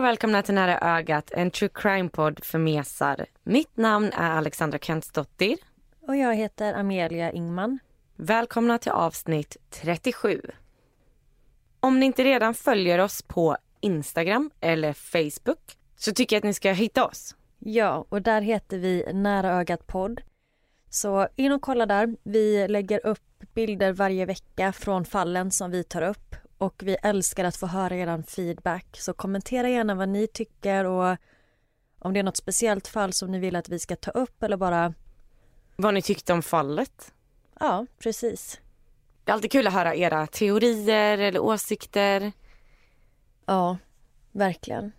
och välkomna till Nära ögat, en true crime-podd för mesar. Mitt namn är Alexandra Kentsdottir. Och jag heter Amelia Ingman. Välkomna till avsnitt 37. Om ni inte redan följer oss på Instagram eller Facebook så tycker jag att ni ska hitta oss. Ja, och där heter vi Nära ögat podd. Så in och kolla där. Vi lägger upp bilder varje vecka från fallen som vi tar upp och vi älskar att få höra er feedback. Så kommentera gärna vad ni tycker och om det är något speciellt fall som ni vill att vi ska ta upp eller bara... Vad ni tyckte om fallet. Ja, precis. Det är alltid kul att höra era teorier eller åsikter. Ja, verkligen.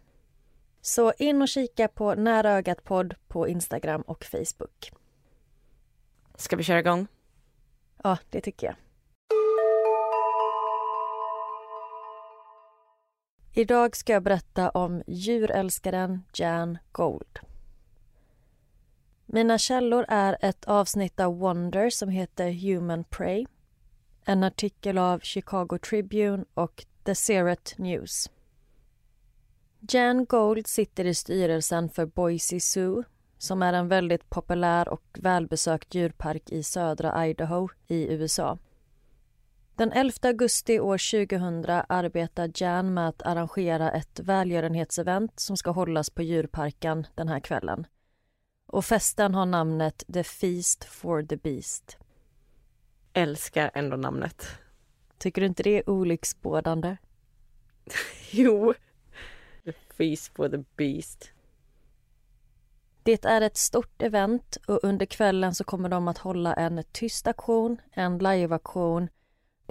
Så in och kika på Nära ögat podd på Instagram och Facebook. Ska vi köra igång? Ja, det tycker jag. Idag ska jag berätta om djurälskaren Jan Gold. Mina källor är ett avsnitt av Wonder som heter Human Prey en artikel av Chicago Tribune och The Seret News. Jan Gold sitter i styrelsen för Boise Zoo som är en väldigt populär och välbesökt djurpark i södra Idaho i USA. Den 11 augusti år 2000 arbetar Jan med att arrangera ett välgörenhetsevent som ska hållas på djurparken den här kvällen. Och festen har namnet The Feast for the Beast. Älskar ändå namnet. Tycker du inte det är olycksbådande? jo. The Feast for the Beast. Det är ett stort event och under kvällen så kommer de att hålla en tyst aktion, en liveaktion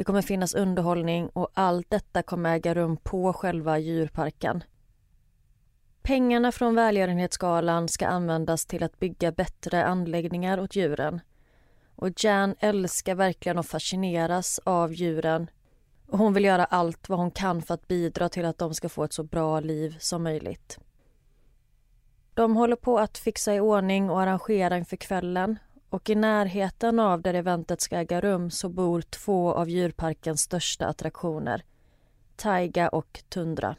det kommer finnas underhållning och allt detta kommer äga rum på själva djurparken. Pengarna från välgörenhetsgalan ska användas till att bygga bättre anläggningar åt djuren. Och Jan älskar verkligen att fascineras av djuren och hon vill göra allt vad hon kan för att bidra till att de ska få ett så bra liv som möjligt. De håller på att fixa i ordning och arrangera inför kvällen och i närheten av där eventet ska äga rum så bor två av djurparkens största attraktioner, taiga och tundra.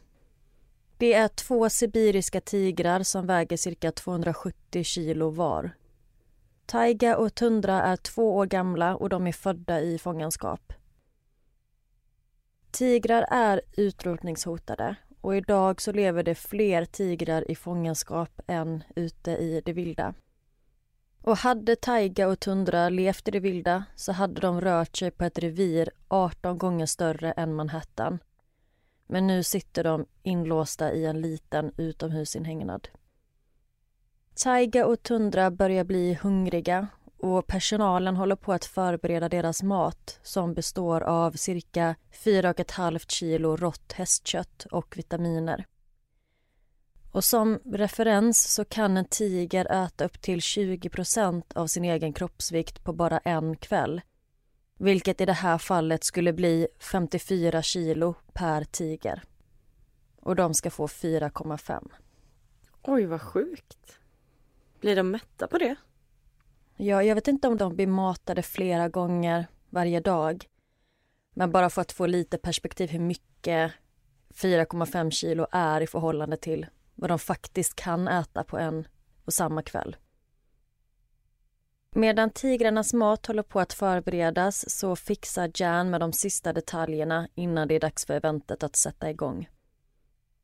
Det är två sibiriska tigrar som väger cirka 270 kilo var. Taiga och tundra är två år gamla och de är födda i fångenskap. Tigrar är utrotningshotade och idag så lever det fler tigrar i fångenskap än ute i det vilda. Och hade taiga och tundra levt i det vilda så hade de rört sig på ett revir 18 gånger större än Manhattan. Men nu sitter de inlåsta i en liten utomhusinhägnad. Taiga och Tundra börjar bli hungriga och personalen håller på att förbereda deras mat som består av cirka 4,5 kilo rått hästkött och vitaminer. Och som referens så kan en tiger äta upp till 20% av sin egen kroppsvikt på bara en kväll. Vilket i det här fallet skulle bli 54 kilo per tiger. Och de ska få 4,5. Oj, vad sjukt. Blir de mätta på det? Ja, jag vet inte om de blir matade flera gånger varje dag. Men bara för att få lite perspektiv hur mycket 4,5 kilo är i förhållande till vad de faktiskt kan äta på en och samma kväll. Medan tigrarnas mat håller på att förberedas så fixar Jan med de sista detaljerna innan det är dags för eventet att sätta igång.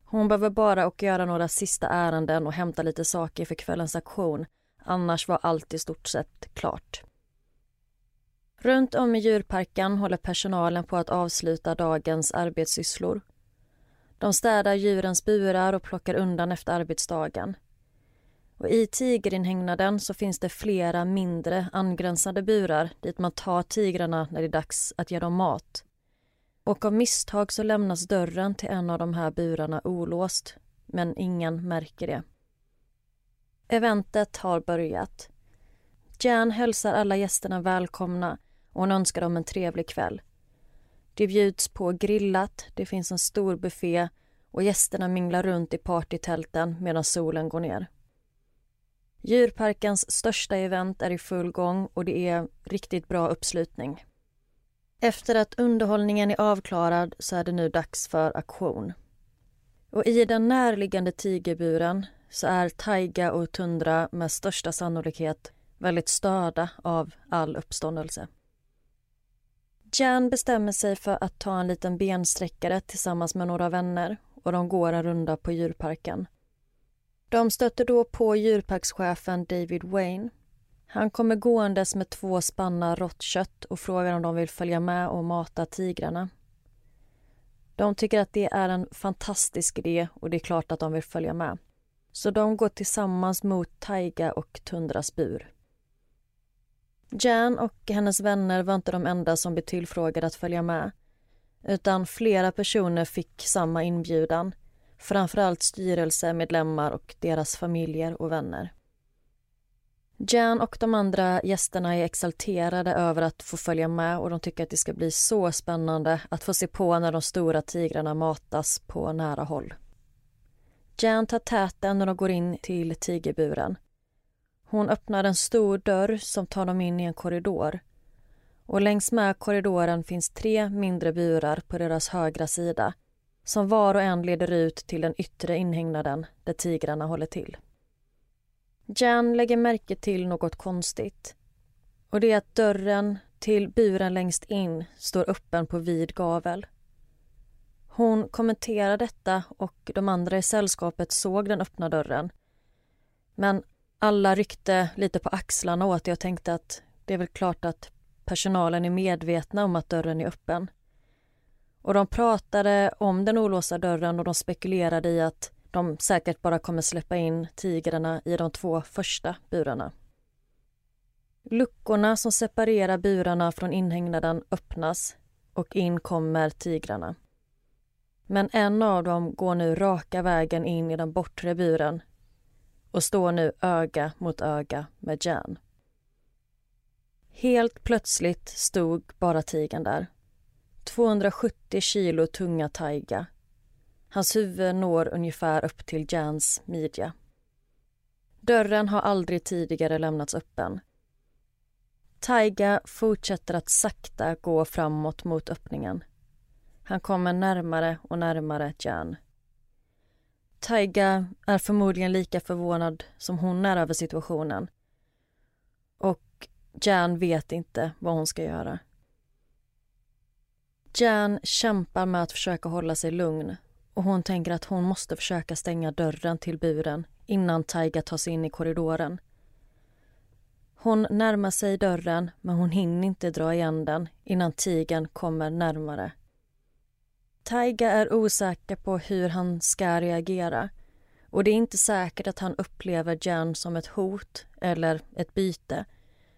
Hon behöver bara och göra några sista ärenden och hämta lite saker för kvällens aktion. Annars var allt i stort sett klart. Runt om i djurparken håller personalen på att avsluta dagens arbetssysslor de städar djurens burar och plockar undan efter arbetsdagen. Och I tigerinhägnaden så finns det flera mindre angränsande burar dit man tar tigrarna när det är dags att ge dem mat. Och av misstag så lämnas dörren till en av de här burarna olåst, men ingen märker det. Eventet har börjat. Jan hälsar alla gästerna välkomna och hon önskar dem en trevlig kväll. Det bjuds på grillat, det finns en stor buffé och gästerna minglar runt i partytälten medan solen går ner. Djurparkens största event är i full gång och det är riktigt bra uppslutning. Efter att underhållningen är avklarad så är det nu dags för aktion. Och i den närliggande tigerburen så är taiga och tundra med största sannolikhet väldigt störda av all uppståndelse. Jan bestämmer sig för att ta en liten bensträckare tillsammans med några vänner och de går en runda på djurparken. De stöter då på djurparkschefen David Wayne. Han kommer gåendes med två spannar rått kött och frågar om de vill följa med och mata tigrarna. De tycker att det är en fantastisk idé och det är klart att de vill följa med. Så de går tillsammans mot Taiga och Tundras bur. Jan och hennes vänner var inte de enda som blev tillfrågade att följa med utan flera personer fick samma inbjudan framförallt styrelsemedlemmar och deras familjer och vänner. Jan och de andra gästerna är exalterade över att få följa med och de tycker att det ska bli så spännande att få se på när de stora tigrarna matas på nära håll. Jan tar täten när de går in till tigerburen. Hon öppnar en stor dörr som tar dem in i en korridor. Och längs med korridoren finns tre mindre burar på deras högra sida som var och en leder ut till den yttre inhägnaden där tigrarna håller till. Jan lägger märke till något konstigt. Och det är att dörren till buren längst in står öppen på vid gavel. Hon kommenterar detta och de andra i sällskapet såg den öppna dörren. Men alla ryckte lite på axlarna åt det och tänkte att det är väl klart att personalen är medvetna om att dörren är öppen. Och de pratade om den olåsta dörren och de spekulerade i att de säkert bara kommer släppa in tigrarna i de två första burarna. Luckorna som separerar burarna från inhägnaden öppnas och in kommer tigrarna. Men en av dem går nu raka vägen in i den bortre buren och står nu öga mot öga med Jan. Helt plötsligt stod bara tigern där 270 kilo tunga taiga. Hans huvud når ungefär upp till Jans midja. Dörren har aldrig tidigare lämnats öppen. Taiga fortsätter att sakta gå framåt mot öppningen. Han kommer närmare och närmare Jan. Taiga är förmodligen lika förvånad som hon är över situationen. Och Jan vet inte vad hon ska göra. Jan kämpar med att försöka hålla sig lugn och hon tänker att hon måste försöka stänga dörren till buren innan Taiga tar sig in i korridoren. Hon närmar sig dörren men hon hinner inte dra igen den innan tigern kommer närmare. Taiga är osäker på hur han ska reagera och det är inte säkert att han upplever Jan som ett hot eller ett byte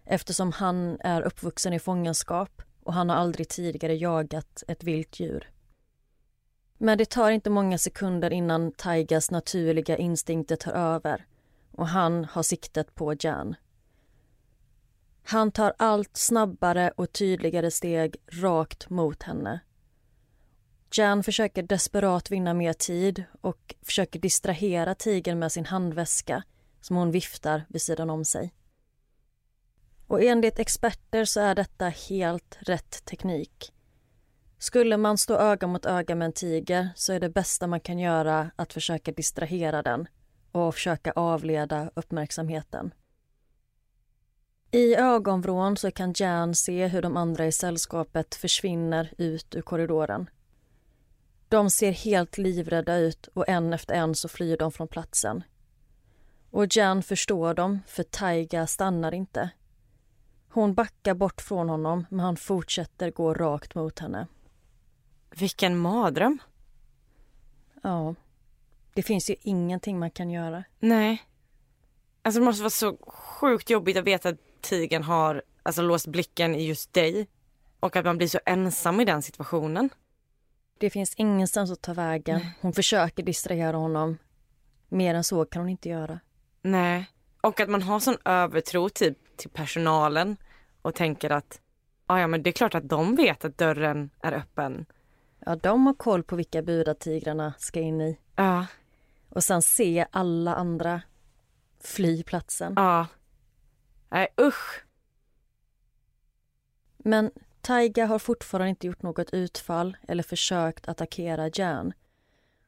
eftersom han är uppvuxen i fångenskap och han har aldrig tidigare jagat ett vilt djur. Men det tar inte många sekunder innan Taigas naturliga instinkter tar över och han har siktet på Jan. Han tar allt snabbare och tydligare steg rakt mot henne. Jan försöker desperat vinna mer tid och försöker distrahera tigern med sin handväska som hon viftar vid sidan om sig. Och enligt experter så är detta helt rätt teknik. Skulle man stå öga mot öga med en tiger så är det bästa man kan göra att försöka distrahera den och försöka avleda uppmärksamheten. I ögonvrån så kan Jan se hur de andra i sällskapet försvinner ut ur korridoren. De ser helt livrädda ut och en efter en så flyr de från platsen. Och Jan förstår dem, för Taiga stannar inte. Hon backar bort från honom men han fortsätter gå rakt mot henne. Vilken mardröm. Ja. Det finns ju ingenting man kan göra. Nej. Alltså det måste vara så sjukt jobbigt att veta att tigern har alltså, låst blicken i just dig och att man blir så ensam i den situationen. Det finns ingenstans att ta vägen. Hon försöker distrahera honom. Mer än så kan hon inte göra. Nej. Och att man har sån övertro typ till personalen och tänker att ah, ja men det är klart att de vet att dörren är öppen. Ja, de har koll på vilka budar tigrarna ska in i. Ja. Och sen se alla andra fly platsen. Ja. Nej usch. Men Taiga har fortfarande inte gjort något utfall eller försökt attackera Jan.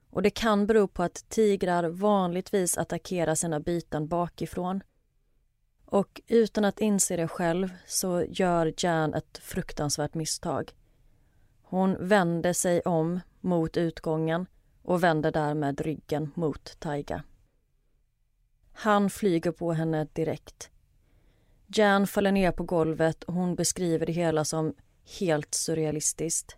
Och det kan bero på att tigrar vanligtvis attackerar sina byten bakifrån. Och utan att inse det själv så gör Jan ett fruktansvärt misstag. Hon vänder sig om mot utgången och vänder därmed ryggen mot Taiga. Han flyger på henne direkt. Jan faller ner på golvet och hon beskriver det hela som helt surrealistiskt.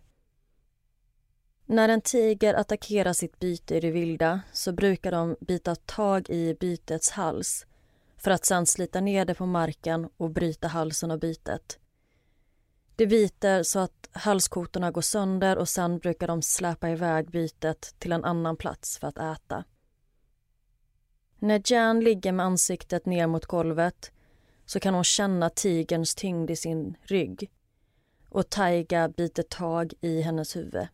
När en tiger attackerar sitt byte i det vilda så brukar de bita tag i bytets hals för att sedan slita ner det på marken och bryta halsen av bytet. Det biter så att halskotorna går sönder och sen brukar de släpa iväg bytet till en annan plats för att äta. När Jan ligger med ansiktet ner mot golvet så kan hon känna tigerns tyngd i sin rygg och Taiga biter tag i hennes huvud.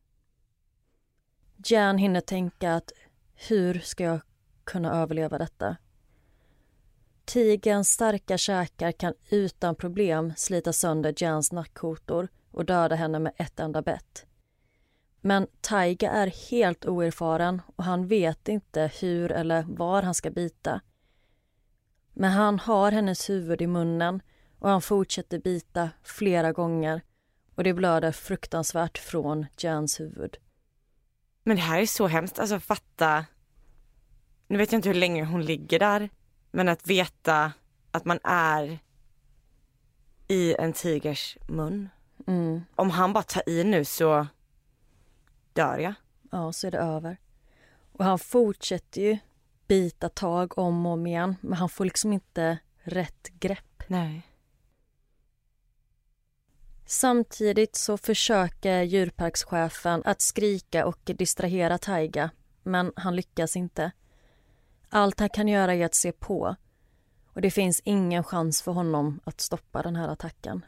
Jan hinner tänka att hur ska jag kunna överleva detta? Tigerns starka käkar kan utan problem slita sönder Jans nackkotor och döda henne med ett enda bett. Men Taiga är helt oerfaren och han vet inte hur eller var han ska bita. Men han har hennes huvud i munnen och han fortsätter bita flera gånger och det blöder fruktansvärt från Jans huvud. Men det här är så hemskt, alltså fatta. Nu vet jag inte hur länge hon ligger där, men att veta att man är i en tigers mun. Mm. Om han bara tar i nu så dör jag. Ja, så är det över. Och han fortsätter ju bita tag om och om igen, men han får liksom inte rätt grepp. Nej. Samtidigt så försöker djurparkschefen att skrika och distrahera Taiga, men han lyckas inte. Allt han kan göra är att se på och det finns ingen chans för honom att stoppa den här attacken.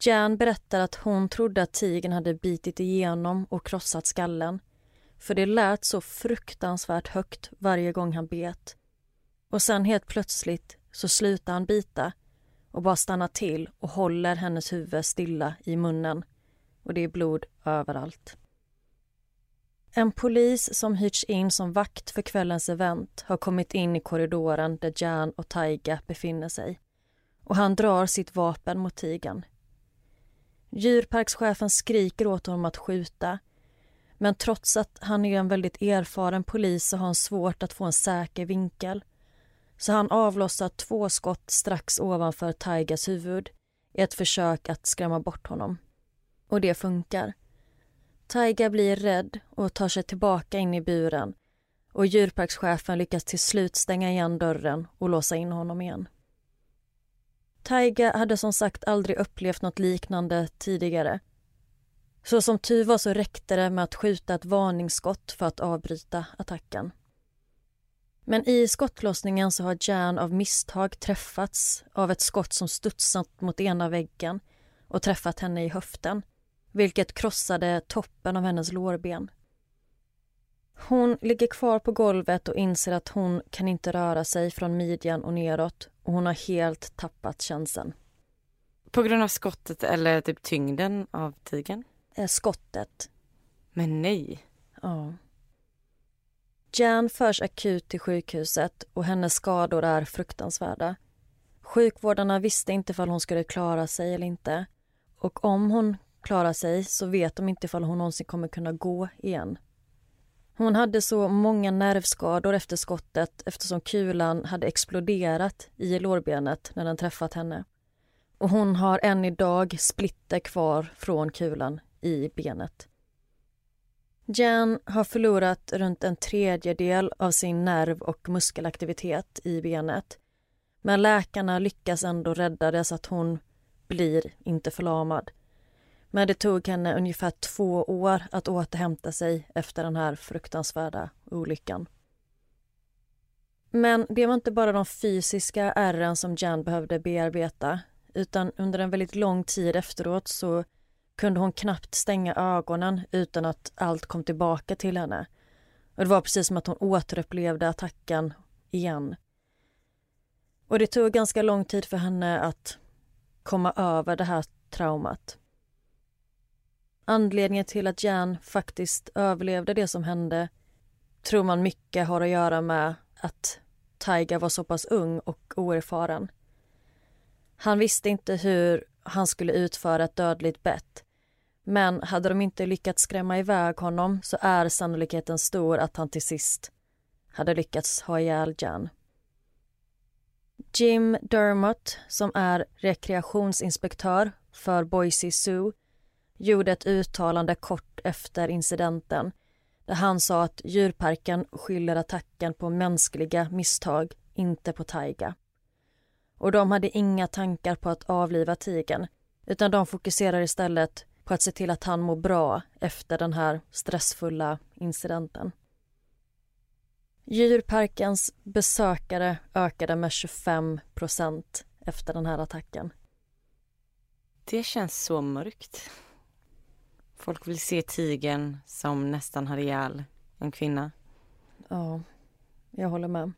Jan berättar att hon trodde att tigern hade bitit igenom och krossat skallen för det lät så fruktansvärt högt varje gång han bet. Och sen helt plötsligt så slutar han bita och bara stannar till och håller hennes huvud stilla i munnen. Och det är blod överallt. En polis som hyrts in som vakt för kvällens event har kommit in i korridoren där Jan och Taiga befinner sig. Och han drar sitt vapen mot tigern. Djurparkschefen skriker åt honom att skjuta men trots att han är en väldigt erfaren polis så har han svårt att få en säker vinkel så han avlossar två skott strax ovanför Taigas huvud i ett försök att skrämma bort honom. Och det funkar. Taiga blir rädd och tar sig tillbaka in i buren och djurparkschefen lyckas till slut stänga igen dörren och låsa in honom igen. Taiga hade som sagt aldrig upplevt något liknande tidigare. Så som tur var så räckte det med att skjuta ett varningsskott för att avbryta attacken. Men i skottlossningen så har Jan av misstag träffats av ett skott som studsat mot ena väggen och träffat henne i höften vilket krossade toppen av hennes lårben. Hon ligger kvar på golvet och inser att hon kan inte röra sig från midjan och neråt och hon har helt tappat känseln. På grund av skottet eller typ tyngden av tigern? Eh, skottet. Men nej. Ja. Jan förs akut till sjukhuset och hennes skador är fruktansvärda. Sjukvårdarna visste inte ifall hon skulle klara sig eller inte. Och om hon klarar sig så vet de inte ifall hon någonsin kommer kunna gå igen. Hon hade så många nervskador efter skottet eftersom kulan hade exploderat i lårbenet när den träffat henne. Och hon har än idag splitter kvar från kulan i benet. Jan har förlorat runt en tredjedel av sin nerv och muskelaktivitet i benet. Men läkarna lyckas ändå rädda det så att hon blir inte förlamad. Men det tog henne ungefär två år att återhämta sig efter den här fruktansvärda olyckan. Men det var inte bara de fysiska ärren som Jan behövde bearbeta utan under en väldigt lång tid efteråt så kunde hon knappt stänga ögonen utan att allt kom tillbaka till henne. Och Det var precis som att hon återupplevde attacken igen. Och det tog ganska lång tid för henne att komma över det här traumat. Anledningen till att Jan faktiskt överlevde det som hände tror man mycket har att göra med att Taiga var så pass ung och oerfaren. Han visste inte hur han skulle utföra ett dödligt bett. Men hade de inte lyckats skrämma iväg honom så är sannolikheten stor att han till sist hade lyckats ha ihjäl Jan. Jim Dermott, som är rekreationsinspektör för Boise Zoo gjorde ett uttalande kort efter incidenten där han sa att djurparken skyller attacken på mänskliga misstag, inte på Taiga. Och de hade inga tankar på att avliva tigern utan de fokuserar istället på att se till att han mår bra efter den här stressfulla incidenten. Djurparkens besökare ökade med 25 procent efter den här attacken. Det känns så mörkt. Folk vill se tigen som nästan har ihjäl en kvinna. Ja, jag håller med.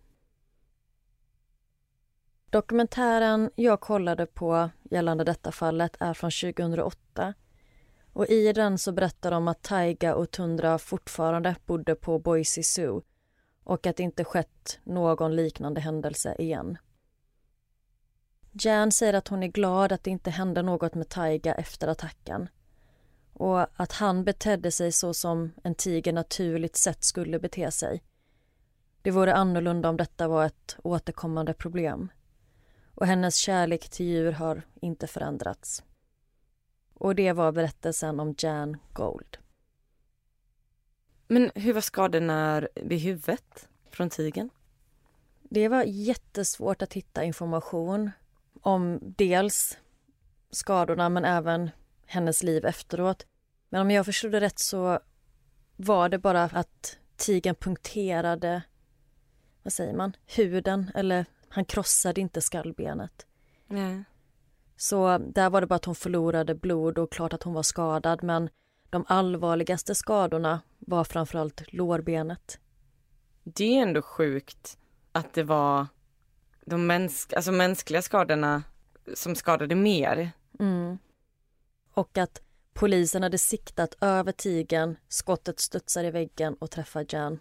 Dokumentären jag kollade på gällande detta fallet är från 2008. Och I den så berättar de att Taiga och Tundra fortfarande bodde på Boise Zoo och att det inte skett någon liknande händelse igen. Jan säger att hon är glad att det inte hände något med Taiga efter attacken och att han betedde sig så som en tiger naturligt sett skulle bete sig. Det vore annorlunda om detta var ett återkommande problem. Och hennes kärlek till djur har inte förändrats. Och det var berättelsen om Jan Gold. Men hur var skadorna vid huvudet från tigen? Det var jättesvårt att hitta information om dels skadorna men även hennes liv efteråt. Men om jag förstod det rätt så var det bara att tigen punkterade, vad säger man, huden eller han krossade inte skallbenet. Nej. Så där var det bara att hon förlorade blod och klart att hon var skadad men de allvarligaste skadorna var framförallt lårbenet. Det är ändå sjukt att det var de mäns alltså mänskliga skadorna som skadade mer. Mm. Och att polisen hade siktat över tigen, skottet studsar i väggen och träffar Jan.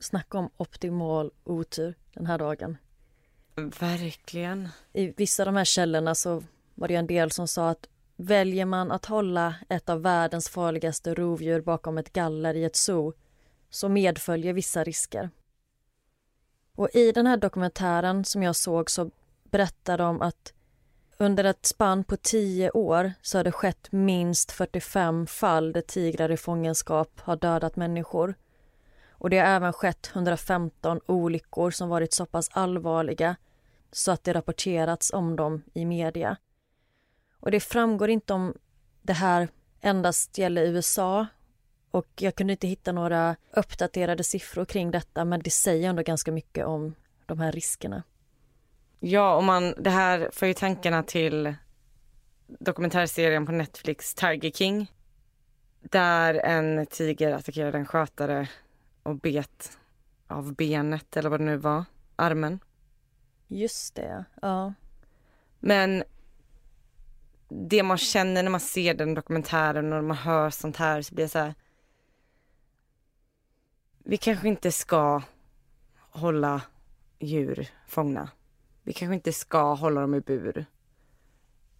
Snacka om optimal otur den här dagen. Verkligen. I vissa av de här källorna så var det en del som sa att väljer man att hålla ett av världens farligaste rovdjur bakom ett galler i ett zoo så medföljer vissa risker. Och i den här dokumentären som jag såg så berättar de att under ett spann på tio år så har det skett minst 45 fall där tigrar i fångenskap har dödat människor. Och det har även skett 115 olyckor som varit så pass allvarliga så att det rapporterats om dem i media. Och det framgår inte om det här endast gäller USA och jag kunde inte hitta några uppdaterade siffror kring detta men det säger ändå ganska mycket om de här riskerna. Ja, och man, det här för ju tankarna till dokumentärserien på Netflix Tiger King. Där en tiger attackerade en skötare och bet av benet eller vad det nu var, armen. Just det, ja. Men det man känner när man ser den dokumentären och man hör sånt här så blir det så här. Vi kanske inte ska hålla djur fångna. Vi kanske inte ska hålla dem i bur.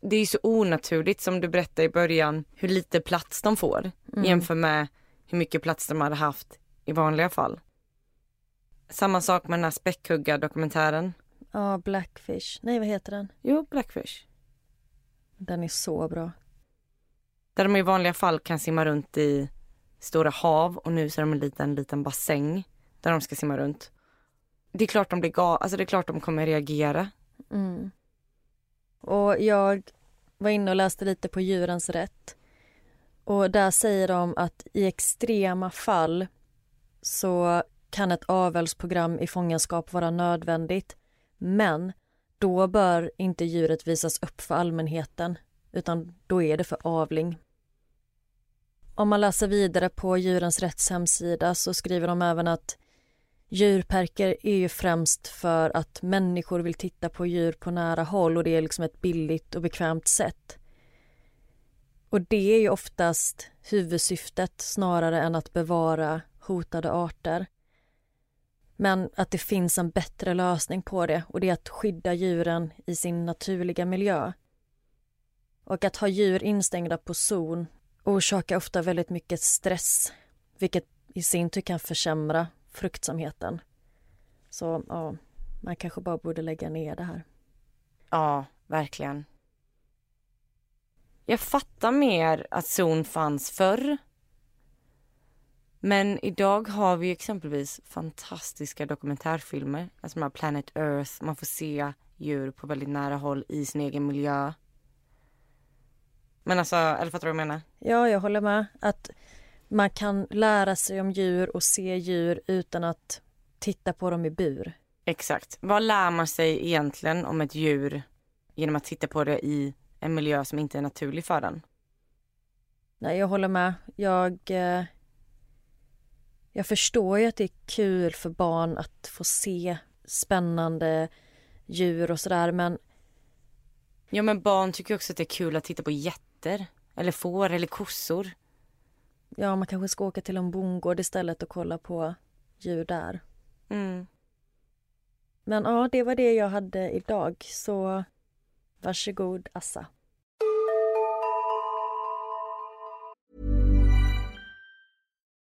Det är så onaturligt som du berättade i början hur lite plats de får mm. jämför med hur mycket plats de hade haft i vanliga fall. Samma sak med den här späckhuggar-dokumentären. Ja, Blackfish. Nej, vad heter den? Jo, Blackfish. Den är så bra. Där de i vanliga fall kan simma runt i stora hav och nu så är de en liten, liten bassäng där de ska simma runt. Det är klart de blir gal, alltså det är klart de kommer reagera. Mm. Och jag var inne och läste lite på Djurens Rätt. Och där säger de att i extrema fall så kan ett avelsprogram i fångenskap vara nödvändigt. Men då bör inte djuret visas upp för allmänheten utan då är det för avling. Om man läser vidare på Djurens Rätts hemsida så skriver de även att djurparker är ju främst för att människor vill titta på djur på nära håll och det är liksom ett billigt och bekvämt sätt. Och det är ju oftast huvudsyftet snarare än att bevara hotade arter. Men att det finns en bättre lösning på det och det är att skydda djuren i sin naturliga miljö. Och att ha djur instängda på zon orsakar ofta väldigt mycket stress vilket i sin tur kan försämra fruktsamheten. Så ja, man kanske bara borde lägga ner det här. Ja, verkligen. Jag fattar mer att zon fanns förr. Men idag har vi exempelvis fantastiska dokumentärfilmer, alltså de Planet Earth, man får se djur på väldigt nära håll i sin egen miljö. Men alltså, eller fattar du vad jag menar? Ja, jag håller med. Att man kan lära sig om djur och se djur utan att titta på dem i bur. Exakt. Vad lär man sig egentligen om ett djur genom att titta på det i en miljö som inte är naturlig för den? Nej, jag håller med. Jag, eh, jag förstår ju att det är kul för barn att få se spännande djur och sådär, men... Ja, men barn tycker också att det är kul att titta på getter eller får eller kossor. Ja, man kanske ska åka till en bondgård istället och kolla på djur där. Mm. Men ja, det var det jag hade idag, så varsågod Assa.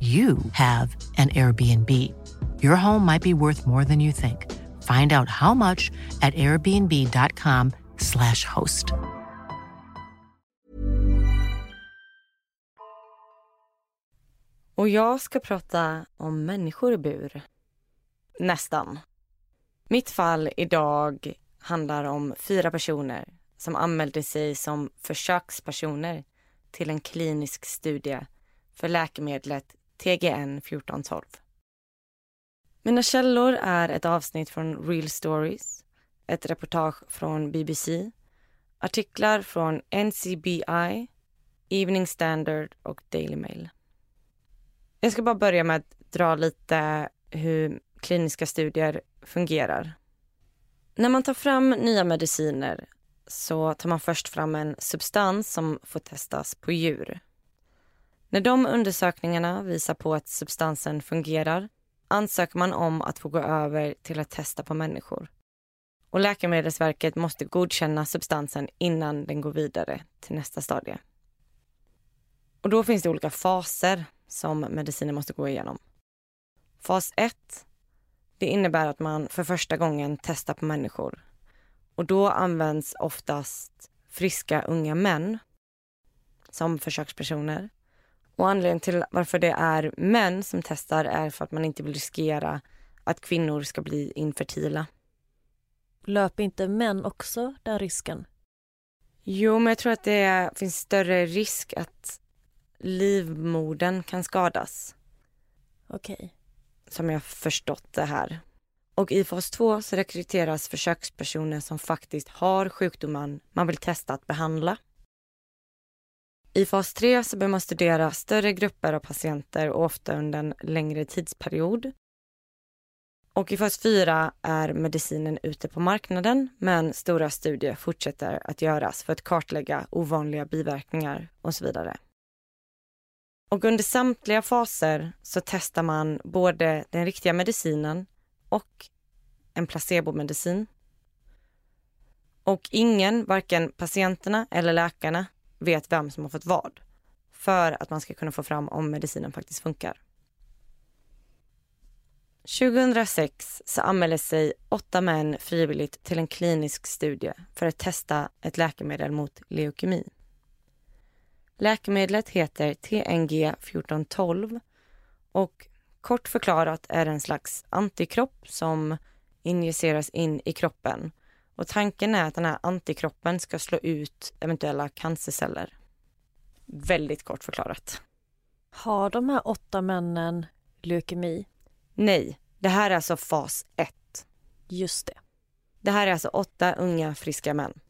you have an Airbnb. Your home might be worth more than you think. Find out how much at airbnb.com slash host. Och jag ska prata om människor i bur. Nästan. Mitt fall idag handlar om fyra personer som anmälde sig som försökspersoner till en klinisk studie för läkemedlet TGN 1412. Mina källor är ett avsnitt från Real Stories, ett reportage från BBC, artiklar från NCBI, Evening Standard och Daily Mail. Jag ska bara börja med att dra lite hur kliniska studier fungerar. När man tar fram nya mediciner så tar man först fram en substans som får testas på djur. När de undersökningarna visar på att substansen fungerar ansöker man om att få gå över till att testa på människor. Och Läkemedelsverket måste godkänna substansen innan den går vidare till nästa stadie. Och då finns det olika faser som medicinen måste gå igenom. Fas 1 det innebär att man för första gången testar på människor. Och då används oftast friska unga män som försökspersoner. Och anledningen till varför det är män som testar är för att man inte vill riskera att kvinnor ska bli infertila. Löper inte män också den risken? Jo, men jag tror att det finns större risk att livmodern kan skadas. Okej. Som jag förstått det här. Och i fas 2 så rekryteras försökspersoner som faktiskt har sjukdomen man vill testa att behandla. I fas 3 så bör man studera större grupper av patienter och ofta under en längre tidsperiod. Och i fas 4 är medicinen ute på marknaden men stora studier fortsätter att göras för att kartlägga ovanliga biverkningar och så vidare. Och under samtliga faser så testar man både den riktiga medicinen och en placebomedicin. Och ingen, varken patienterna eller läkarna, vet vem som har fått vad. För att man ska kunna få fram om medicinen faktiskt funkar. 2006 så anmälde sig åtta män frivilligt till en klinisk studie för att testa ett läkemedel mot leukemi. Läkemedlet heter TNG 1412 och kort förklarat är det en slags antikropp som injiceras in i kroppen. Och tanken är att den här antikroppen ska slå ut eventuella cancerceller. Väldigt kort förklarat. Har de här åtta männen leukemi? Nej, det här är alltså fas 1. Just det. Det här är alltså åtta unga friska män.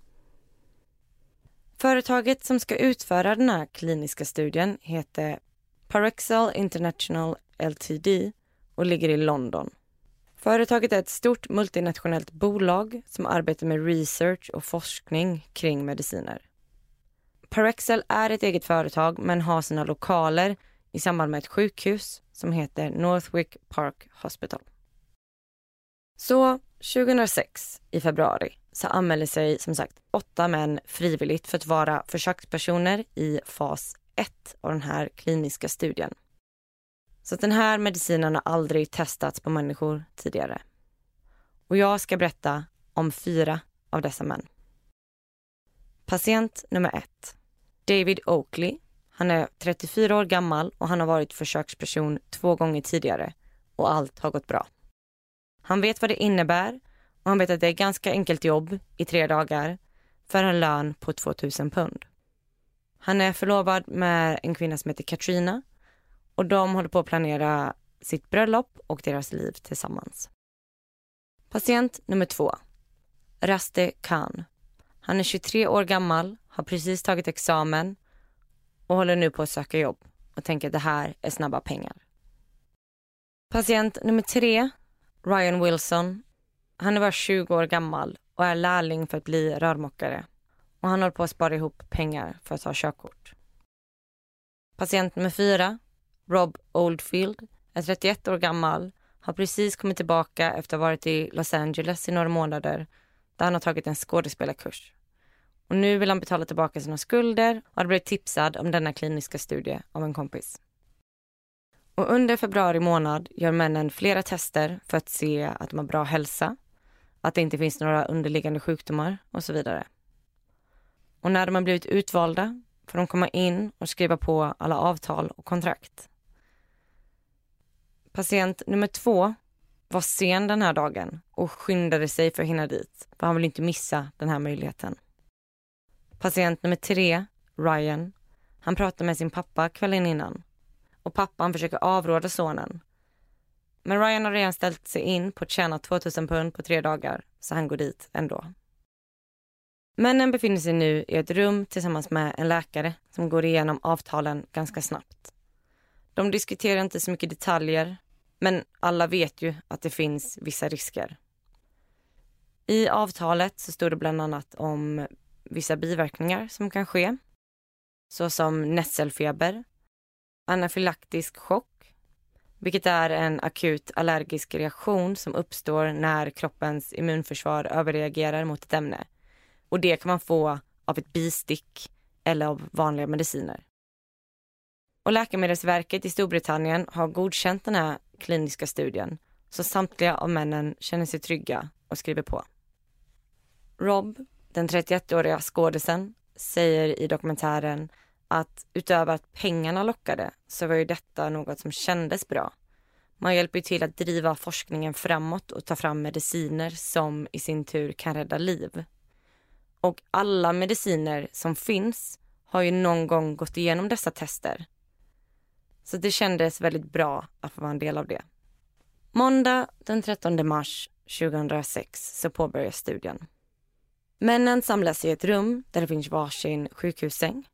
Företaget som ska utföra den här kliniska studien heter Parexel International Ltd och ligger i London. Företaget är ett stort multinationellt bolag som arbetar med research och forskning kring mediciner. Parexel är ett eget företag men har sina lokaler i samband med ett sjukhus som heter Northwick Park Hospital. Så 2006 i februari så anmälde sig som sagt åtta män frivilligt för att vara försökspersoner i fas 1 av den här kliniska studien. Så att den här medicinen har aldrig testats på människor tidigare. Och jag ska berätta om fyra av dessa män. Patient nummer ett. David Oakley. Han är 34 år gammal och han har varit försöksperson två gånger tidigare och allt har gått bra. Han vet vad det innebär och han vet att det är ganska enkelt jobb i tre dagar för en lön på 2000 pund. Han är förlovad med en kvinna som heter Katrina och de håller på att planera sitt bröllop och deras liv tillsammans. Patient nummer två. Raste Khan. Han är 23 år gammal, har precis tagit examen och håller nu på att söka jobb och tänker att det här är snabba pengar. Patient nummer tre, Ryan Wilson. Han är bara 20 år gammal och är lärling för att bli rörmokare och han håller på att spara ihop pengar för att ta körkort. Patient nummer fyra, Rob Oldfield, är 31 år gammal, har precis kommit tillbaka efter att ha varit i Los Angeles i några månader där han har tagit en skådespelarkurs. Och nu vill han betala tillbaka sina skulder och har blivit tipsad om denna kliniska studie av en kompis. Och under februari månad gör männen flera tester för att se att de har bra hälsa, att det inte finns några underliggande sjukdomar och så vidare. Och när de har blivit utvalda får de komma in och skriva på alla avtal och kontrakt. Patient nummer två var sen den här dagen och skyndade sig för att hinna dit, för han vill inte missa den här möjligheten. Patient nummer tre, Ryan, han pratade med sin pappa kvällen innan och pappan försöker avråda sonen. Men Ryan har redan ställt sig in på att tjäna 2000 pund på tre dagar, så han går dit ändå. Männen befinner sig nu i ett rum tillsammans med en läkare som går igenom avtalen ganska snabbt. De diskuterar inte så mycket detaljer, men alla vet ju att det finns vissa risker. I avtalet så står det bland annat om vissa biverkningar som kan ske, såsom nässelfeber, anafylaktisk chock, vilket är en akut allergisk reaktion som uppstår när kroppens immunförsvar överreagerar mot ett ämne. Och det kan man få av ett bistick eller av vanliga mediciner. Och Läkemedelsverket i Storbritannien har godkänt den här kliniska studien så samtliga av männen känner sig trygga och skriver på. Rob, den 31-åriga skådisen, säger i dokumentären att utöver att pengarna lockade så var ju detta något som kändes bra. Man hjälper till att driva forskningen framåt och ta fram mediciner som i sin tur kan rädda liv. Och alla mediciner som finns har ju någon gång gått igenom dessa tester så det kändes väldigt bra att få vara en del av det. Måndag den 13 mars 2006 så påbörjas studien. Männen samlas i ett rum där det finns varsin sjukhussäng.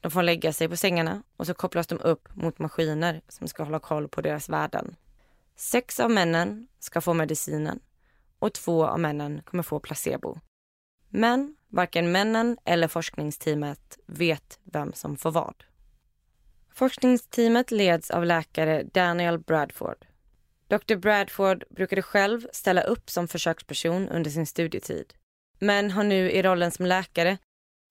De får lägga sig på sängarna och så kopplas de upp mot maskiner som ska hålla koll på deras värden. Sex av männen ska få medicinen och två av männen kommer få placebo. Men varken männen eller forskningsteamet vet vem som får vad. Forskningsteamet leds av läkare Daniel Bradford. Dr Bradford brukade själv ställa upp som försöksperson under sin studietid men har nu i rollen som läkare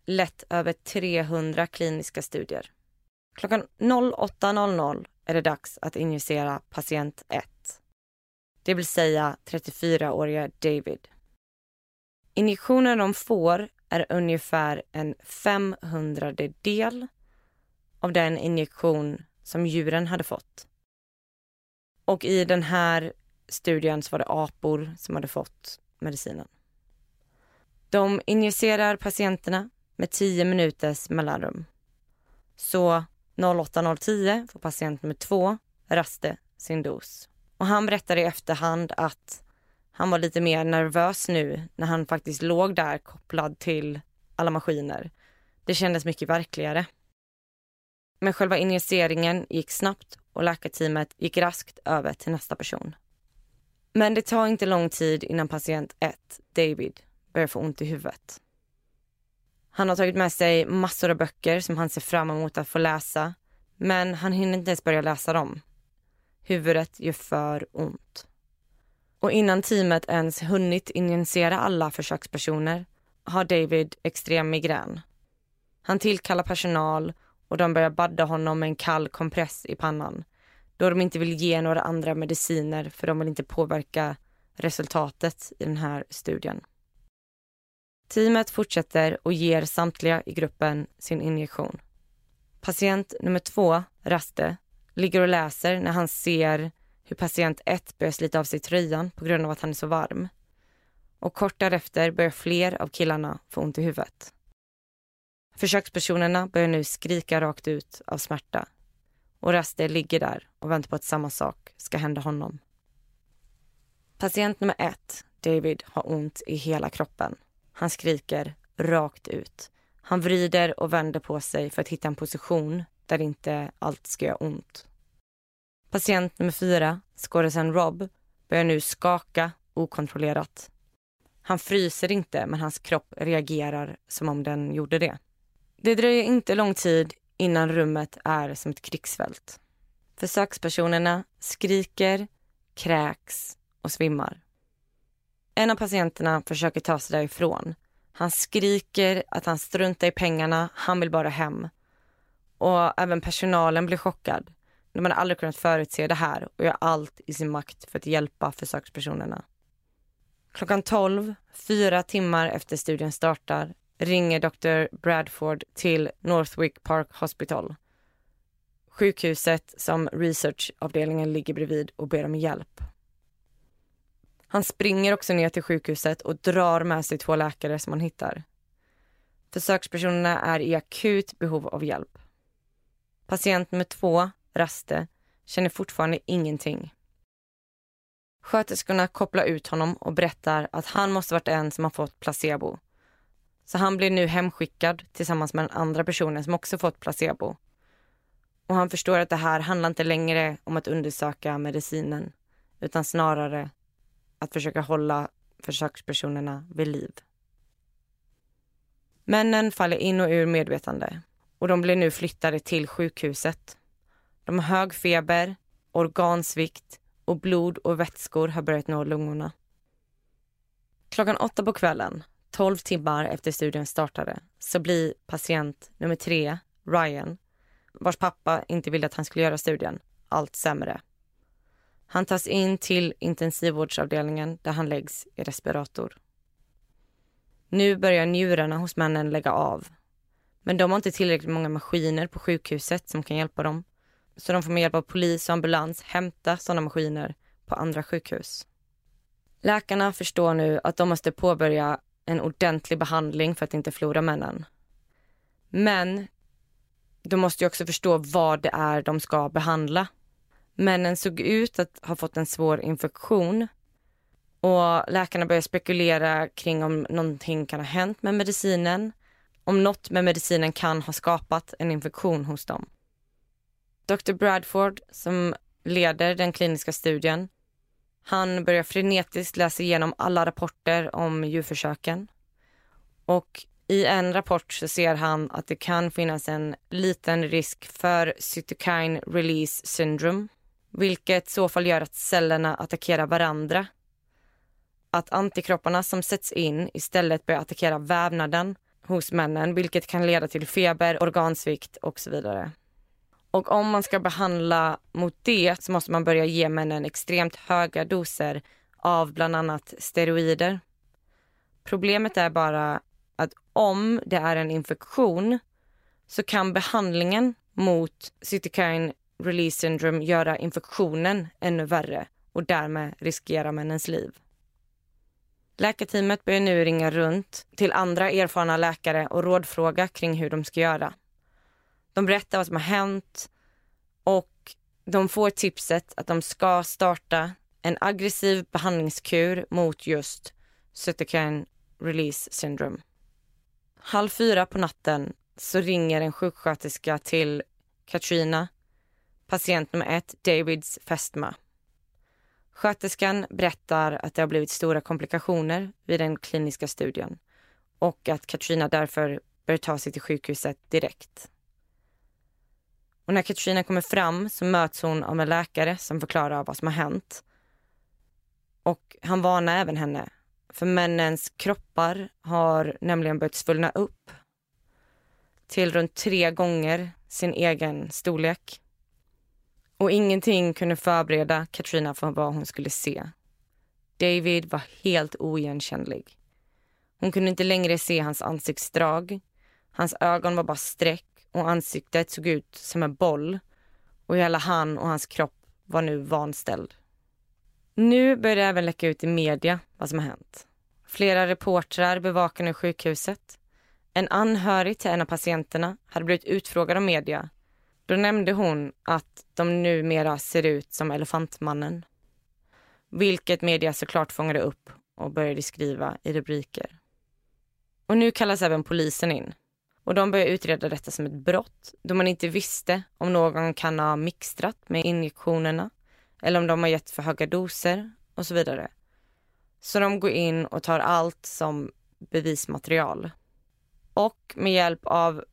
lett över 300 kliniska studier. Klockan 08.00 är det dags att injicera patient 1. Det vill säga 34-åriga David. Injektionen de får är ungefär en 500 del av den injektion som djuren hade fått. Och i den här studien så var det apor som hade fått medicinen. De injicerar patienterna med 10 minuters mellanrum. Så 08.010 får patient nummer två, Raste, sin dos. Och han berättar i efterhand att han var lite mer nervös nu när han faktiskt låg där kopplad till alla maskiner. Det kändes mycket verkligare. Men själva injiceringen gick snabbt och läkarteamet gick raskt över till nästa person. Men det tar inte lång tid innan patient 1, David, börjar få ont i huvudet. Han har tagit med sig massor av böcker som han ser fram emot att få läsa. Men han hinner inte ens börja läsa dem. Huvudet gör för ont. Och innan teamet ens hunnit injicera alla försökspersoner har David extrem migrän. Han tillkallar personal och de börjar badda honom med en kall kompress i pannan då de inte vill ge några andra mediciner för de vill inte påverka resultatet i den här studien. Teamet fortsätter och ger samtliga i gruppen sin injektion. Patient nummer två, Raste, ligger och läser när han ser hur patient ett börjar slita av sig tröjan på grund av att han är så varm. Och kort därefter börjar fler av killarna få ont i huvudet. Försökspersonerna börjar nu skrika rakt ut av smärta. Och Raste ligger där och väntar på att samma sak ska hända honom. Patient nummer ett, David, har ont i hela kroppen. Han skriker rakt ut. Han vrider och vänder på sig för att hitta en position där inte allt ska göra ont. Patient nummer fyra, skådisen Rob, börjar nu skaka okontrollerat. Han fryser inte, men hans kropp reagerar som om den gjorde det. Det dröjer inte lång tid innan rummet är som ett krigsfält. Försökspersonerna skriker, kräks och svimmar. En av patienterna försöker ta sig därifrån. Han skriker att han struntar i pengarna, han vill bara hem. Och även personalen blir chockad. De har aldrig kunnat förutse det här och gör allt i sin makt för att hjälpa försökspersonerna. Klockan 12, fyra timmar efter studien startar, ringer Dr. Bradford till Northwick Park Hospital. Sjukhuset som researchavdelningen ligger bredvid och ber om hjälp. Han springer också ner till sjukhuset och drar med sig två läkare som han hittar. Försökspersonerna är i akut behov av hjälp. Patient nummer två, Raste, känner fortfarande ingenting. Sköterskorna kopplar ut honom och berättar att han måste varit en som har fått placebo. Så han blir nu hemskickad tillsammans med den andra personen som också fått placebo. Och han förstår att det här handlar inte längre om att undersöka medicinen utan snarare att försöka hålla försökspersonerna vid liv. Männen faller in och ur medvetande och de blir nu flyttade till sjukhuset. De har hög feber, organsvikt och blod och vätskor har börjat nå lungorna. Klockan åtta på kvällen, tolv timmar efter studien startade, så blir patient nummer tre, Ryan, vars pappa inte ville att han skulle göra studien, allt sämre. Han tas in till intensivvårdsavdelningen där han läggs i respirator. Nu börjar njurarna hos männen lägga av. Men de har inte tillräckligt många maskiner på sjukhuset som kan hjälpa dem. Så de får med hjälp av polis och ambulans hämta sådana maskiner på andra sjukhus. Läkarna förstår nu att de måste påbörja en ordentlig behandling för att inte förlora männen. Men de måste ju också förstå vad det är de ska behandla. Männen såg ut att ha fått en svår infektion och läkarna började spekulera kring om någonting kan ha hänt med medicinen. Om något med medicinen kan ha skapat en infektion hos dem. Dr Bradford, som leder den kliniska studien, han börjar frenetiskt läsa igenom alla rapporter om djurförsöken. Och i en rapport så ser han att det kan finnas en liten risk för cytokine release syndrome, vilket i så fall gör att cellerna attackerar varandra. Att antikropparna som sätts in istället börjar attackera vävnaden hos männen, vilket kan leda till feber, organsvikt och så vidare. Och om man ska behandla mot det så måste man börja ge männen extremt höga doser av bland annat steroider. Problemet är bara att om det är en infektion så kan behandlingen mot cytokine release syndrome göra infektionen ännu värre och därmed riskera männens liv. Läkarteamet börjar nu ringa runt till andra erfarna läkare och rådfråga kring hur de ska göra. De berättar vad som har hänt och de får tipset att de ska starta en aggressiv behandlingskur mot just cytokine release syndrome. Halv fyra på natten så ringer en sjuksköterska till Katrina, patient nummer ett, Davids fästma. Sköterskan berättar att det har blivit stora komplikationer vid den kliniska studien och att Katrina därför bör ta sig till sjukhuset direkt. Och när Katrina kommer fram så möts hon av en läkare som förklarar vad som har hänt. Och han varnar även henne, för männens kroppar har nämligen börjat svullna upp till runt tre gånger sin egen storlek. Och ingenting kunde förbereda Katrina för vad hon skulle se. David var helt oigenkännlig. Hon kunde inte längre se hans ansiktsdrag. Hans ögon var bara streck och ansiktet såg ut som en boll och hela han och hans kropp var nu vanställd. Nu börjar det även läcka ut i media vad som har hänt. Flera reportrar bevakar nu sjukhuset. En anhörig till en av patienterna hade blivit utfrågad av media. Då nämnde hon att de numera ser ut som Elefantmannen. Vilket media såklart fångade upp och började skriva i rubriker. Och nu kallas även polisen in. Och de börjar utreda detta som ett brott då man inte visste om någon kan ha mixtrat med injektionerna eller om de har gett för höga doser och så vidare. Så de går in och tar allt som bevismaterial. Och med hjälp av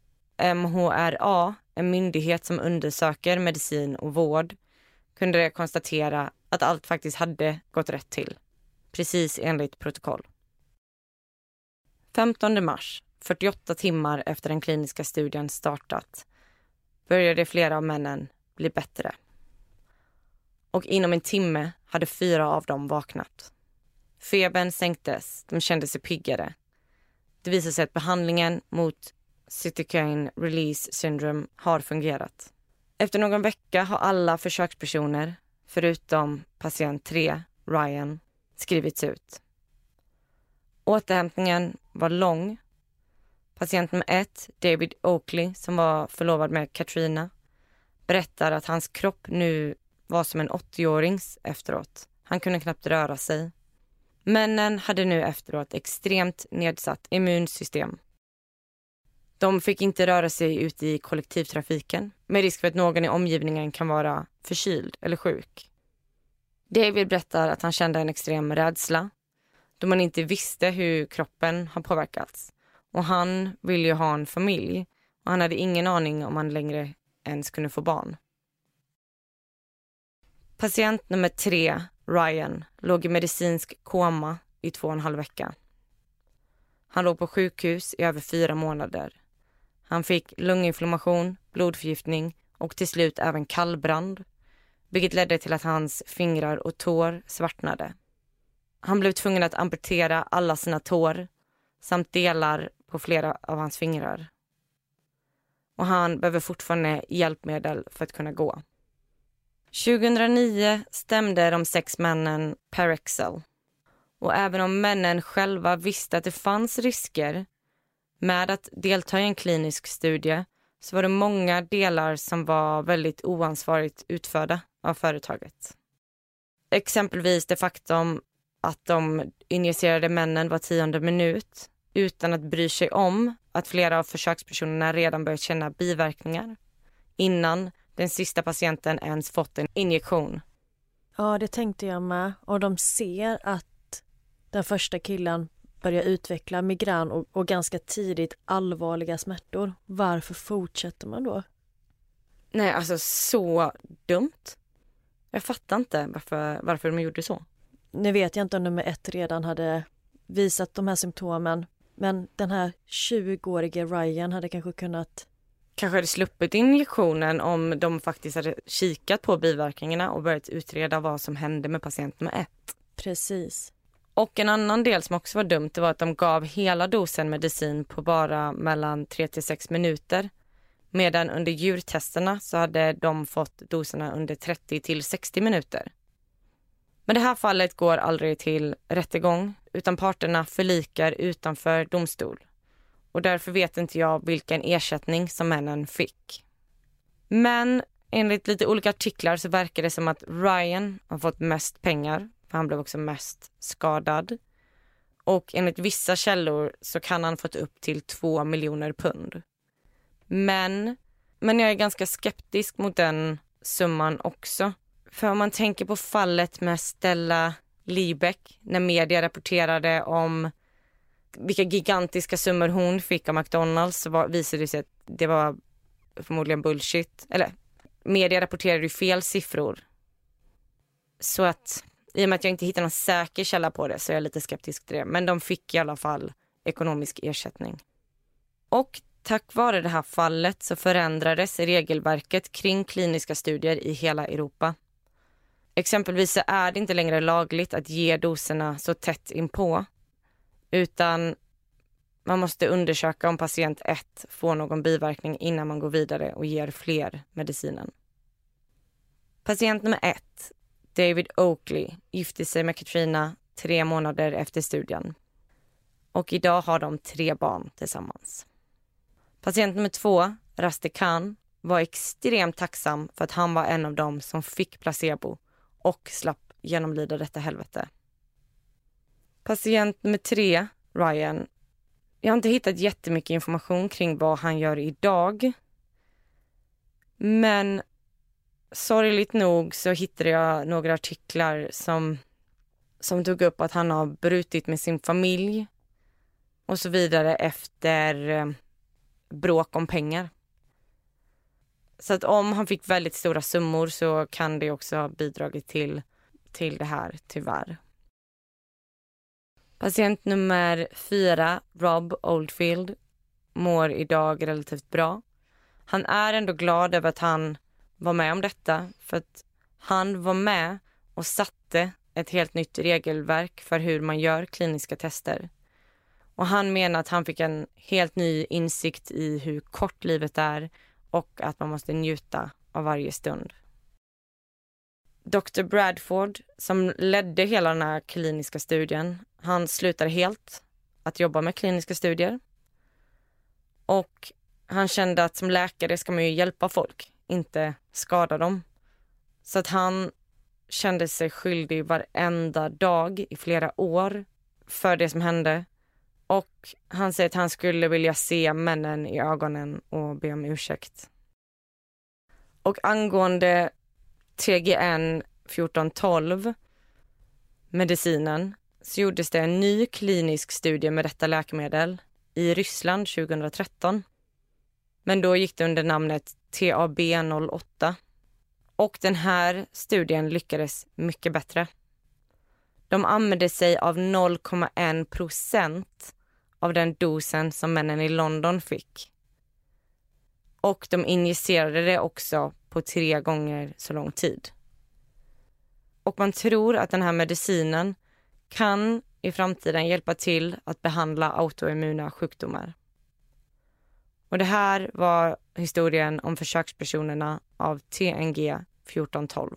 MHRA, en myndighet som undersöker medicin och vård, kunde de konstatera att allt faktiskt hade gått rätt till. Precis enligt protokoll. 15 mars 48 timmar efter den kliniska studien startat började flera av männen bli bättre. Och inom en timme hade fyra av dem vaknat. Febern sänktes, de kände sig piggare. Det visade sig att behandlingen mot cytokine release syndrome har fungerat. Efter någon vecka har alla försökspersoner, förutom patient 3, Ryan, skrivits ut. Återhämtningen var lång Patient nummer ett, David Oakley, som var förlovad med Katrina, berättar att hans kropp nu var som en 80-årings efteråt. Han kunde knappt röra sig. Männen hade nu efteråt extremt nedsatt immunsystem. De fick inte röra sig ute i kollektivtrafiken med risk för att någon i omgivningen kan vara förkyld eller sjuk. David berättar att han kände en extrem rädsla då man inte visste hur kroppen har påverkats. Och han ville ju ha en familj och han hade ingen aning om han längre ens kunde få barn. Patient nummer tre, Ryan, låg i medicinsk koma i två och en halv vecka. Han låg på sjukhus i över fyra månader. Han fick lunginflammation, blodförgiftning och till slut även kallbrand vilket ledde till att hans fingrar och tår svartnade. Han blev tvungen att amputera alla sina tår samt delar på flera av hans fingrar. Och han behöver fortfarande hjälpmedel för att kunna gå. 2009 stämde de sex männen Parexel. Och även om männen själva visste att det fanns risker med att delta i en klinisk studie så var det många delar som var väldigt oansvarigt utförda av företaget. Exempelvis det faktum att de injicerade männen var tionde minut utan att bry sig om att flera av försökspersonerna redan börjat känna biverkningar innan den sista patienten ens fått en injektion. Ja, det tänkte jag med. Och de ser att den första killen börjar utveckla migrän och, och ganska tidigt allvarliga smärtor. Varför fortsätter man då? Nej, alltså så dumt. Jag fattar inte varför, varför de gjorde så. Nu vet jag inte om nummer ett redan hade visat de här symptomen men den här 20-årige Ryan hade kanske kunnat kanske hade sluppit injektionen om de faktiskt hade kikat på biverkningarna och börjat utreda vad som hände med patient nummer ett. Precis. Och en annan del som också var dumt var att de gav hela dosen medicin på bara mellan 3 till 6 minuter. Medan under djurtesterna så hade de fått doserna under 30 till 60 minuter. Men det här fallet går aldrig till rättegång utan parterna förlikar utanför domstol. Och därför vet inte jag vilken ersättning som männen fick. Men enligt lite olika artiklar så verkar det som att Ryan har fått mest pengar, för han blev också mest skadad. Och enligt vissa källor så kan han fått upp till två miljoner pund. Men, men jag är ganska skeptisk mot den summan också. För om man tänker på fallet med Stella Liebeck när media rapporterade om vilka gigantiska summor hon fick av McDonalds så var, visade det sig att det var förmodligen bullshit. Eller media rapporterade ju fel siffror. Så att i och med att jag inte hittar någon säker källa på det så är jag lite skeptisk till det. Men de fick i alla fall ekonomisk ersättning. Och tack vare det här fallet så förändrades regelverket kring kliniska studier i hela Europa. Exempelvis så är det inte längre lagligt att ge doserna så tätt inpå utan man måste undersöka om patient 1 får någon biverkning innan man går vidare och ger fler medicinen. Patient nummer 1, David Oakley, gifte sig med Katrina tre månader efter studien. Och idag har de tre barn tillsammans. Patient nummer 2, Raste Khan, var extremt tacksam för att han var en av dem som fick placebo och slapp genomlida detta helvete. Patient nummer tre, Ryan. Jag har inte hittat jättemycket information kring vad han gör idag. Men sorgligt nog så hittade jag några artiklar som, som tog upp att han har brutit med sin familj och så vidare efter eh, bråk om pengar. Så att om han fick väldigt stora summor så kan det också ha bidragit till, till det här, tyvärr. Patient nummer fyra, Rob Oldfield, mår idag relativt bra. Han är ändå glad över att han var med om detta för att han var med och satte ett helt nytt regelverk för hur man gör kliniska tester. Och han menar att han fick en helt ny insikt i hur kort livet är och att man måste njuta av varje stund. Dr Bradford, som ledde hela den här kliniska studien, han slutade helt att jobba med kliniska studier. Och han kände att som läkare ska man ju hjälpa folk, inte skada dem. Så att han kände sig skyldig varenda dag i flera år för det som hände. Och han säger att han skulle vilja se männen i ögonen och be om ursäkt. Och angående TGN 1412, medicinen, så gjordes det en ny klinisk studie med detta läkemedel i Ryssland 2013. Men då gick det under namnet TAB08. Och den här studien lyckades mycket bättre. De använde sig av 0,1 procent av den dosen som männen i London fick. Och de injicerade det också på tre gånger så lång tid. Och man tror att den här medicinen kan i framtiden hjälpa till att behandla autoimmuna sjukdomar. Och det här var historien om försökspersonerna av TNG 1412.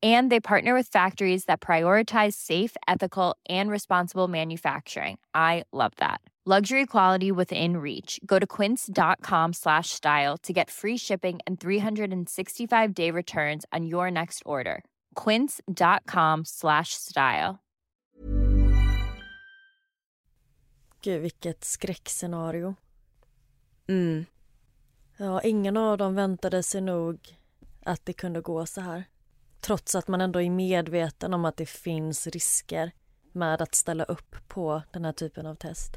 And they partner with factories that prioritize safe, ethical, and responsible manufacturing. I love that. Luxury quality within reach. Go to quince.com slash style to get free shipping and 365-day returns on your next order. quince.com slash style. Gud, vilket skräckscenario. Mm. Ja, ingen av dem väntade sig nog att det kunde gå så här. Trots att man ändå är medveten om att det finns risker med att ställa upp på den här typen av test.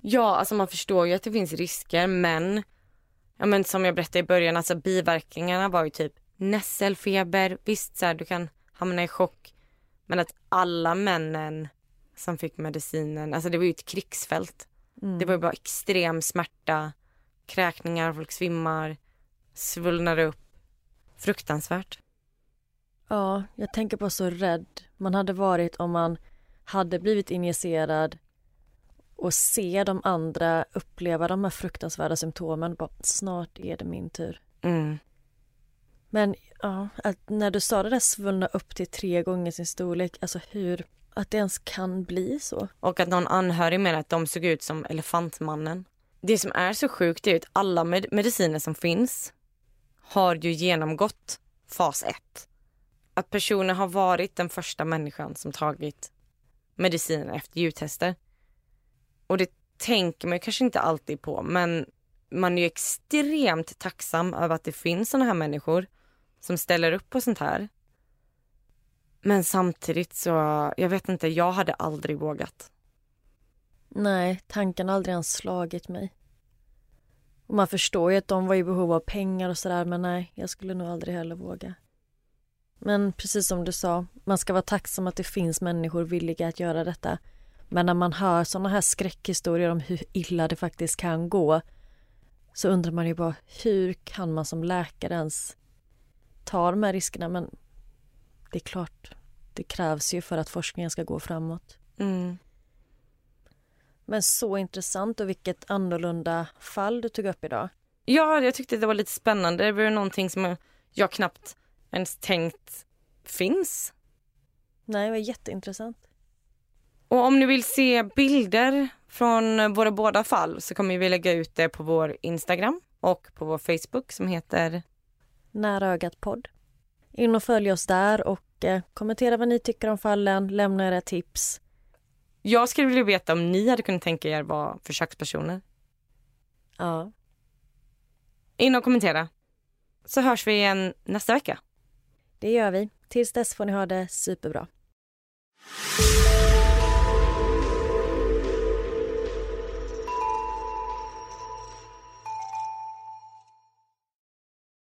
Ja, alltså man förstår ju att det finns risker men, ja, men som jag berättade i början, alltså biverkningarna var ju typ nässelfeber, visst så här, du kan hamna i chock. Men att alla männen som fick medicinen, alltså det var ju ett krigsfält. Mm. Det var ju bara extrem smärta, kräkningar, folk svimmar, svullnar upp. Fruktansvärt. Ja, jag tänker på så rädd man hade varit om man hade blivit injicerad och se de andra uppleva de här fruktansvärda symptomen. Bara, snart är det min tur. Mm. Men ja, när du sa det där svullna upp till tre gånger sin storlek, alltså hur, att det ens kan bli så. Och att någon anhörig menar att de såg ut som Elefantmannen. Det som är så sjukt är att alla med mediciner som finns har ju genomgått fas 1. Att personen har varit den första människan som tagit medicinen efter djurtester. Och det tänker man kanske inte alltid på men man är ju extremt tacksam över att det finns såna här människor som ställer upp på sånt här. Men samtidigt så, jag vet inte, jag hade aldrig vågat. Nej, tanken har aldrig ens slagit mig. Och man förstår ju att de var i behov av pengar och sådär men nej, jag skulle nog aldrig heller våga. Men precis som du sa, man ska vara tacksam att det finns människor villiga att göra detta. Men när man hör såna här skräckhistorier om hur illa det faktiskt kan gå så undrar man ju bara hur kan man som läkare ens ta de här riskerna? Men det är klart, det krävs ju för att forskningen ska gå framåt. Mm. Men så intressant och vilket annorlunda fall du tog upp idag. Ja, jag tyckte det var lite spännande. Det var någonting som jag knappt ens tänkt finns. Nej, det var jätteintressant. Och om ni vill se bilder från våra båda fall så kommer vi lägga ut det på vår Instagram och på vår Facebook som heter Nära ögat podd. In och följ oss där och eh, kommentera vad ni tycker om fallen, lämna era tips. Jag skulle vilja veta om ni hade kunnat tänka er vara försökspersoner. Ja, In och kommentera. Så hörs vi igen nästa vecka det gör vi. Tills dess får ni ha det superbra.